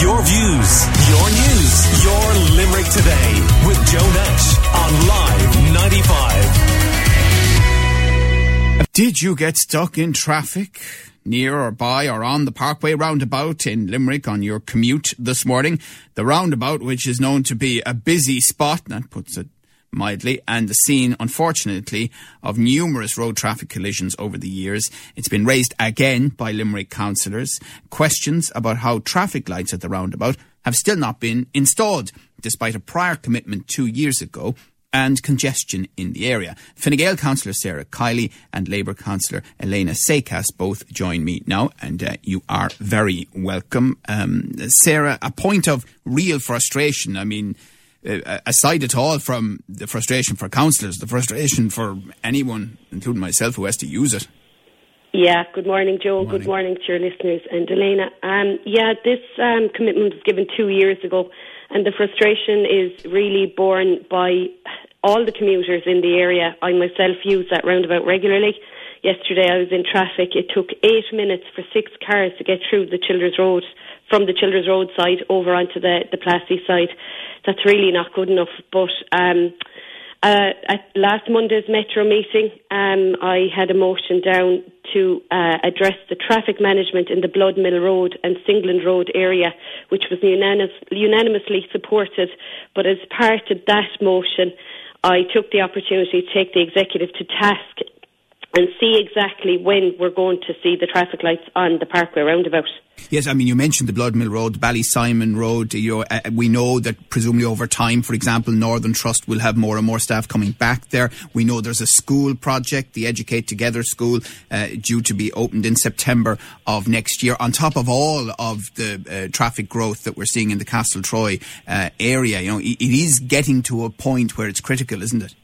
Your views, your news, your Limerick today with Joe Nash on Live 95. Did you get stuck in traffic? Near or by or on the Parkway roundabout in Limerick on your commute this morning. The roundabout, which is known to be a busy spot, that puts it mildly, and the scene, unfortunately, of numerous road traffic collisions over the years. It's been raised again by Limerick councillors. Questions about how traffic lights at the roundabout have still not been installed, despite a prior commitment two years ago and congestion in the area. Fine Gael councillor Sarah Kiley and Labour councillor Elena Secas both join me now, and uh, you are very welcome. Um, Sarah, a point of real frustration. I mean, aside at all from the frustration for councillors, the frustration for anyone, including myself, who has to use it. Yeah, good morning, Joe. Good morning, good morning to your listeners and Elena. Um, yeah, this um, commitment was given two years ago, and the frustration is really borne by all the commuters in the area. I myself use that roundabout regularly. Yesterday I was in traffic. It took eight minutes for six cars to get through the Childers Road, from the Childers Road side over onto the, the Plassey side that's really not good enough. But um, uh, at last Monday's Metro meeting, um, I had a motion down to uh, address the traffic management in the Bloodmill Road and Singland Road area, which was unanimous, unanimously supported. But as part of that motion, I took the opportunity to take the executive to task and see exactly when we're going to see the traffic lights on the Parkway roundabout. Yes, I mean, you mentioned the Bloodmill Road, Ballysimon Road. You know, uh, we know that presumably over time, for example, Northern Trust will have more and more staff coming back there. We know there's a school project, the Educate Together School, uh, due to be opened in September of next year, on top of all of the uh, traffic growth that we're seeing in the Castletroy uh, area. You know, it is getting to a point where it's critical, isn't it?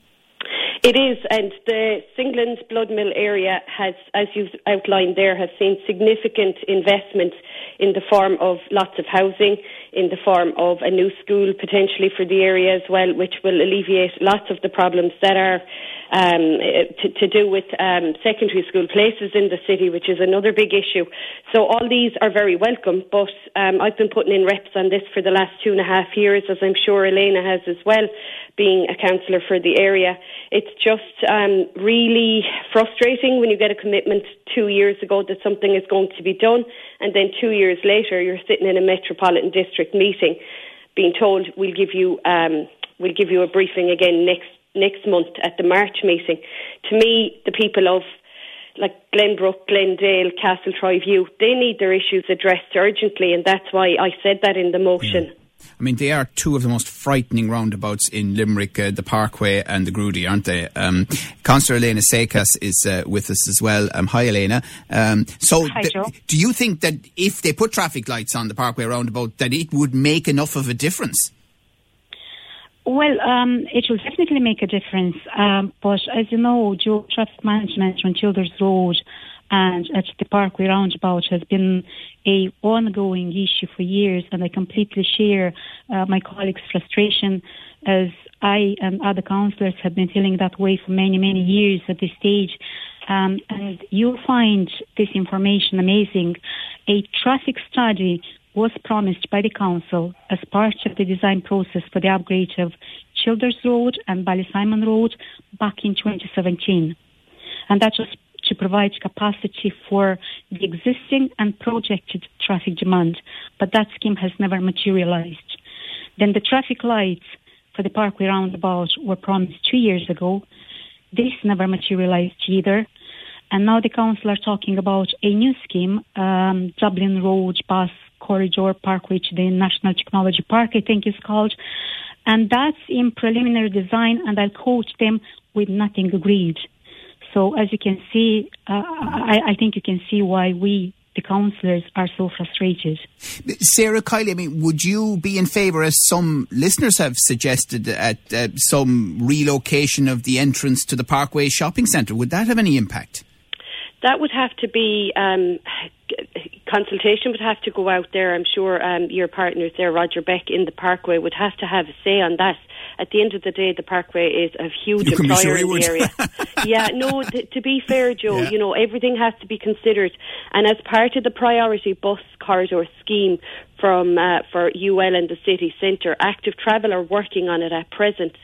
It is, and the Singland Bloodmill area has, as you've outlined there, has seen significant investment in the form of lots of housing, in the form of a new school potentially for the area as well, which will alleviate lots of the problems that are um, to, to, do with um, secondary school places in the city, which is another big issue. So all these are very welcome, but um, I've been putting in reps on this for the last two and a half years, as I'm sure Elena has as well, being a councillor for the area. It's just um, really frustrating when you get a commitment two years ago that something is going to be done, and then two years later you're sitting in a metropolitan district meeting being told we'll give you um, we'll give you a briefing again next next month at the March meeting. To me, the people of like Glenbrook, Glendale, Castletroy View, they need their issues addressed urgently, and that's why I said that in the motion. Yeah. I mean, they are two of the most frightening roundabouts in Limerick, uh, the Parkway and the Groody, aren't they? Um, Councillor Elena Secas is uh, with us as well. Um, hi, Elena. Um, so, hi, th- do you think that if they put traffic lights on the Parkway roundabout, that it would make enough of a difference? Well, um, it will definitely make a difference. Um, but as you know, Joe, traffic management on Childers Road and at the Parkway roundabout has been a ongoing issue for years, and I completely share uh, my colleagues' frustration as I and other councillors have been feeling that way for many, many years at this stage. Um, and you'll find this information amazing. A traffic study was promised by the council as part of the design process for the upgrade of Childers Road and Ballysimon Road back in 2017. And that was to provide capacity for the existing and projected traffic demand, but that scheme has never materialized. Then the traffic lights for the Parkway roundabout were promised two years ago. This never materialized either. And now the council are talking about a new scheme, um, Dublin Road Bus corridor park, which the National Technology Park, I think, is called. And that's in preliminary design, and I'll quote them with nothing agreed. So, as you can see, uh, I, I think you can see why we the councillors are so frustrated. Sarah Kiley, I mean, would you be in favour, as some listeners have suggested, at uh, some relocation of the entrance to the Parkway shopping centre? Would that have any impact? That would have to be um, consultation would have to go out there. I'm sure um, your partners there, Roger Beck in the Parkway, would have to have a say on that at the end of the day, the Parkway is a huge You employer sure in the area. yeah, no, t- to be fair, Joe, Yeah. you know, everything has to be considered. And as part of the priority bus corridor scheme from uh, for UL and the city centre, Active Travel are working on it at present.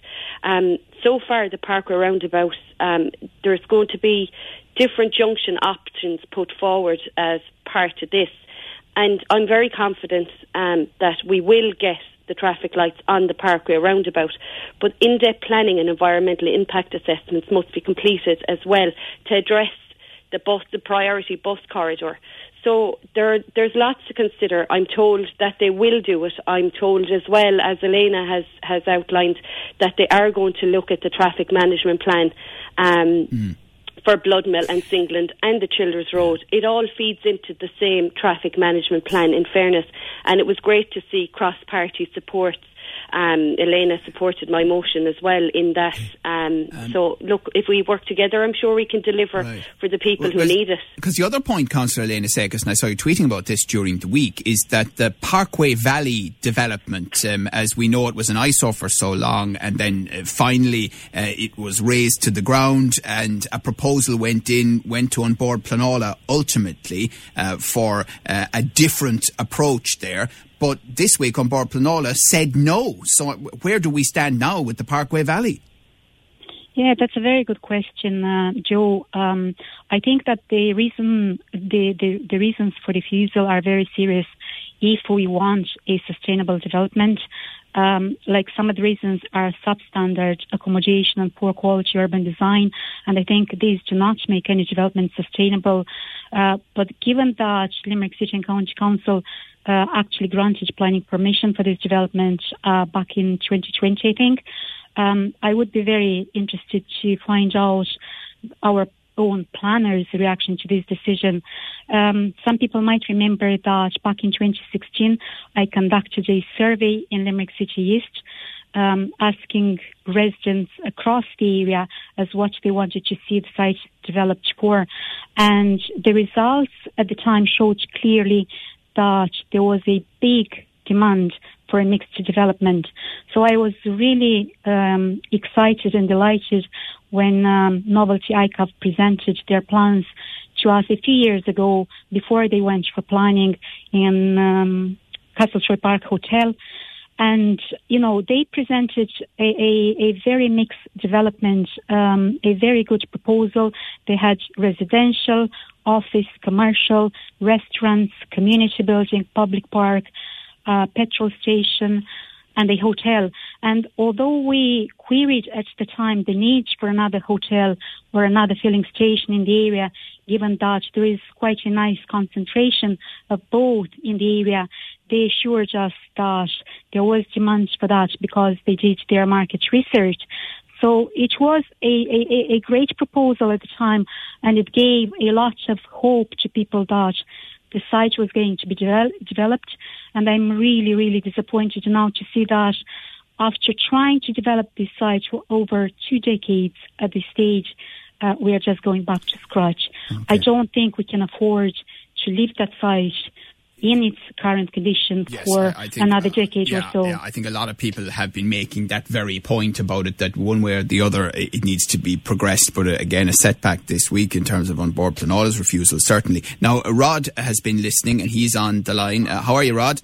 Um, so far, the Parkway roundabout, um, there's going to be different junction options put forward as part of this. And I'm very confident um, that we will get the traffic lights on the Parkway roundabout. But in-depth planning and environmental impact assessments must be completed as well to address the bus, the priority bus corridor. So there, there's lots to consider. I'm told that they will do it. I'm told as well, as Elena has, has outlined, that they are going to look at the traffic management plan. Um, for Bloodmill and Singland and the Childers Road. It all feeds into the same traffic management plan, in fairness. And it was great to see cross party support. Um, Elena supported my motion as well in that. Um, so, look, if we work together, I'm sure we can deliver Right. for the people who need it. Because the other point, Councillor Elena Secas, and I saw you tweeting about this during the week, is that the Parkway Valley development, um, as we know, it was an eyesore for so long, and then uh, finally uh, it was raised to the ground, and a proposal went in, went to An Bord Pleanála ultimately uh, for uh, a different approach there. But this week An Bord Pleanála said no. So uh, where do we stand now with the Parkway Valley? Yeah, that's a very good question, uh, Joe. Um, I think that the reason the, the, the reasons for refusal are very serious. If we want a sustainable development, um, like some of the reasons are substandard accommodation and poor quality urban design, and I think these do not make any development sustainable. Uh, but given that Limerick City and County Council uh, actually granted planning permission for this development uh, back in 2020, I think. Um, I would be very interested to find out our own planners' reaction to this decision. Um, some people might remember that back in 2016, I conducted a survey in Limerick City East. Um, asking residents across the area as what they wanted to see the site developed for. And the results at the time showed clearly that there was a big demand for a mixed development. So I was really um, excited and delighted when um, Novelty ICAV presented their plans to us a few years ago before they went for planning in um, Castletroy Park Hotel. And, you know, they presented a, a, a very mixed development, um, a very good proposal. They had residential, office, commercial, restaurants, community building, public park, uh, petrol station, and a hotel. And although we queried at the time the need for another hotel or another filling station in the area, given that there is quite a nice concentration of both in the area, they assured us that there was demand for that because they did their market research. So it was a, a, a great proposal at the time, and it gave a lot of hope to people that the site was going to be devel- developed. And I'm really, really disappointed now to see that after trying to develop this site for over two decades at this stage, uh, we are just going back to scratch. I don't think we can afford to leave that site in its current condition Yes, for I- I think, another uh, decade yeah, or so. Yeah, I think a lot of people have been making that very point about it that one way or the other it it needs to be progressed. But uh, again, a setback this week in terms of An Bord Pleanála's refusal, certainly. Now, uh, Rod has been listening and he's on the line. Uh, how are you, Rod?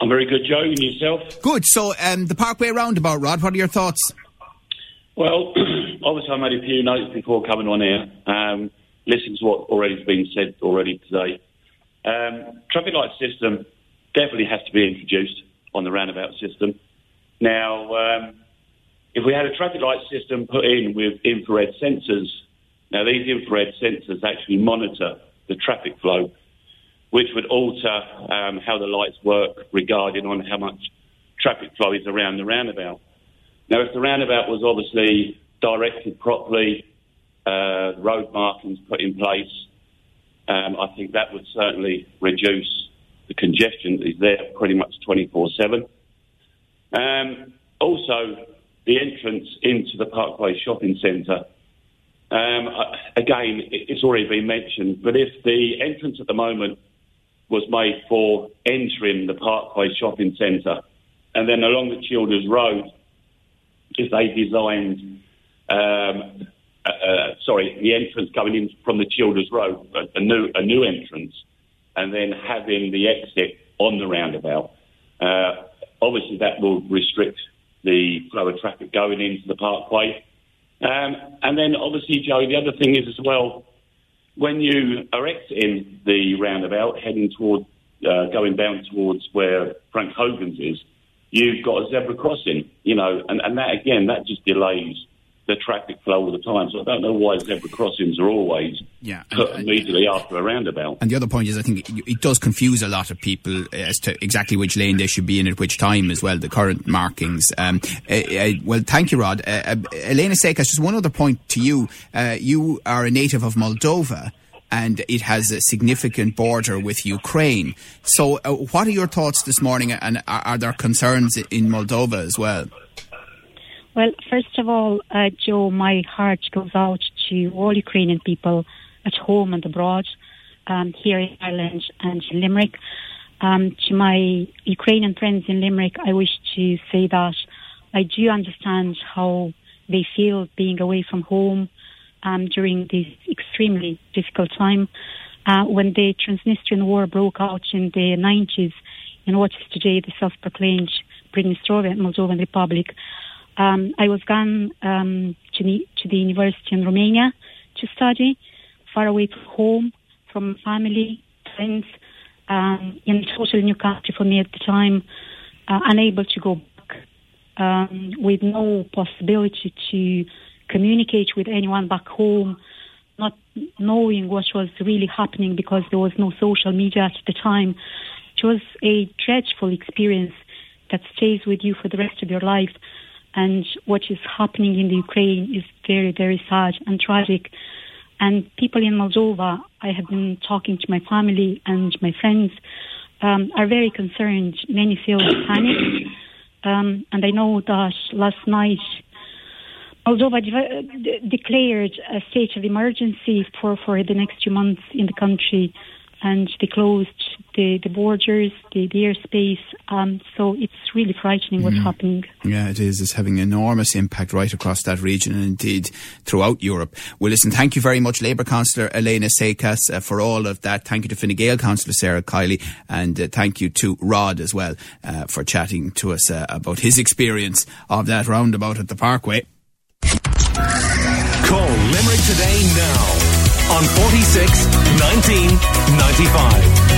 I'm very good, Joe. And yourself? Good. So, um, the Parkway roundabout, Rod, what are your thoughts? Well, obviously, I made a few notes before coming on here. Um, listening to what already's been said already today. Um, traffic light system definitely has to be introduced on the roundabout system. Now, um, if we had a traffic light system put in with infrared sensors, now these infrared sensors actually monitor the traffic flow, which would alter um, how the lights work regarding on how much traffic flow is around the roundabout. Now, if the roundabout was obviously directed properly, uh, road markings put in place, um, I think that would certainly reduce the congestion that is there pretty much 24 7. Um, also, the entrance into the Parkway Shopping Centre. Um, again, it's already been mentioned, but if the entrance at the moment was made for entering the Parkway Shopping Centre and then along the Childers Road, if they designed, um, uh, uh, sorry, the entrance coming in from the Childers Road, a, a, new a new entrance, and then having the exit on the roundabout. Uh, obviously, that will restrict the flow of traffic going into the parkway. Um, and then, obviously, Joe, the other thing is as well, when you are exiting the roundabout, heading toward, uh, going down towards where Frank Hogan's is, you've got a zebra crossing, you know, and, and that again, that just delays the traffic flow all the time. So I don't know why zebra crossings are always yeah, put immediately after a roundabout. And the other point is, I think it, it, does confuse a lot of people as to exactly which lane they should be in at which time as well. The current markings. Um, uh, uh, well, thank you, Rod. Uh, uh Elena Secas, just one other point to you. Uh, you are a native of Moldova and it has a significant border with Ukraine. So, uh, what are your thoughts this morning, and are, are, there concerns in Moldova as well? Well, first of all, uh, Joe, my heart goes out to all Ukrainian people at home and abroad, um, here in Ireland and in Limerick. Um, to my Ukrainian friends in Limerick, I wish to say that I do understand how they feel being away from home um, during this extremely difficult time. Uh, when the Transnistrian war broke out in the 90s in what is today the self-proclaimed Pridnestrovia Moldovan Republic, um, I was gone um, to, the, to the university in Romania to study, far away from home, from family, friends, um, in a totally new country for me at the time, uh, unable to go back, um, with no possibility to communicate with anyone back home, not knowing what was really happening because there was no social media at the time. It was a dreadful experience that stays with you for the rest of your life. And what is happening in the Ukraine is very, very sad and tragic. And people in Moldova, I have been talking to my family and my friends, um, are very concerned. Many feel panic. Um, and I know that last night Moldova de- declared a state of emergency for, for the next two months in the country and they closed the, the borders, the, the airspace. Um, so it's really frightening what's mm. happening. Yeah, it is. It's having enormous impact right across that region and indeed throughout Europe. Well, listen, thank you very much, Labour Councillor Elena Secas, uh, for all of that. Thank you to Fine Gael Councillor Sarah Kiley, and uh, thank you to Rod as well uh, for chatting to us uh, about his experience of that roundabout at the Parkway. Call Limerick today now on 46 1995.